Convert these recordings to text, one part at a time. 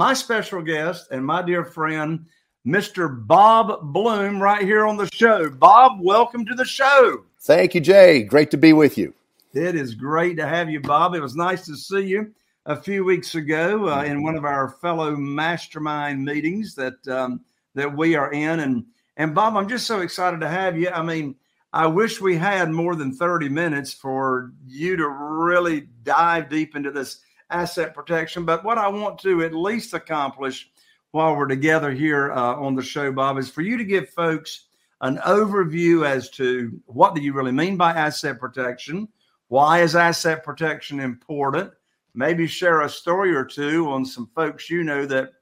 My special guest and my dear friend, Mr. Bob Bluhm, right here on the show. Bob, welcome to the show. Thank you, Jay. Great to be with you. It is great to have you, Bob. It was nice to see you a few weeks ago uh, in one of our fellow mastermind meetings that um, that we are in, and and Bob, I'm just so excited to have you. I mean, I wish we had more than 30 minutes for you to really dive deep into this asset protection, but what I want to at least accomplish while we're together here uh, on the show, Bob, is for you to give folks an overview as to what do you really mean by asset protection why is asset protection important? Maybe share a story or two on some folks you know that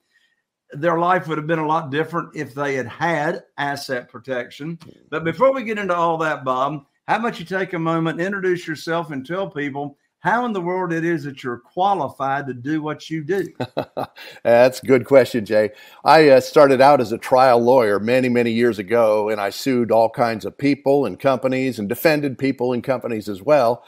their life would have been a lot different if they had had asset protection. But before we get into all that, Bob, how about you take a moment, introduce yourself, and tell people how in the world it is that you're qualified to do what you do? That's a good question, Jay. I uh, started out as a trial lawyer many, many years ago, and I sued all kinds of people and companies and defended people and companies as well.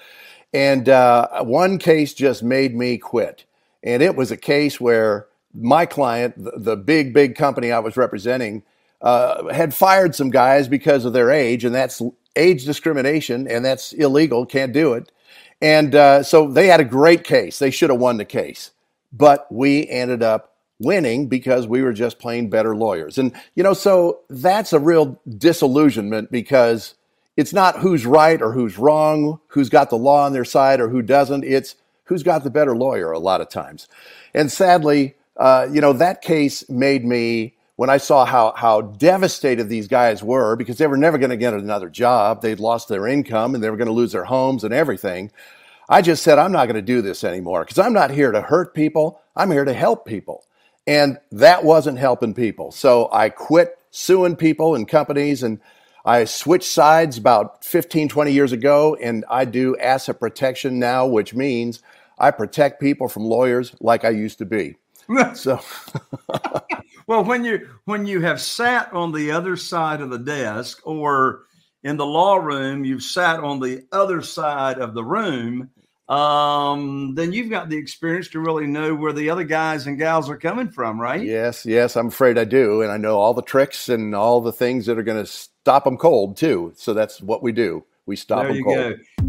And uh, one case just made me quit. And it was a case where my client, the, the big, big company I was representing, uh, had fired some guys because of their age, and that's age discrimination, and that's illegal, can't do it. And uh, so they had a great case. They should have won the case. But we ended up winning because we were just plain better lawyers. And, you know, so that's a real disillusionment because it's not who's right or who's wrong, who's got the law on their side or who doesn't. It's who's got the better lawyer a lot of times. And sadly, uh, you know, that case made me when I saw how how devastated these guys were because they were never going to get another job, they'd lost their income and they were going to lose their homes and everything. I just said I'm not going to do this anymore because I'm not here to hurt people. I'm here to help people. And that wasn't helping people. So I quit suing people and companies and I switched sides about 15, 20 years ago, and I do asset protection now, which means I protect people from lawyers like I used to be. so well, when you when you have sat on the other side of the desk or in the law room, you've sat on the other side of the room, um, then you've got the experience to really know where the other guys and gals are coming from, right? Yes, yes, I'm afraid I do, and I know all the tricks and all the things that are going to stop them cold too. So that's what we do. We stop there them cold. Go.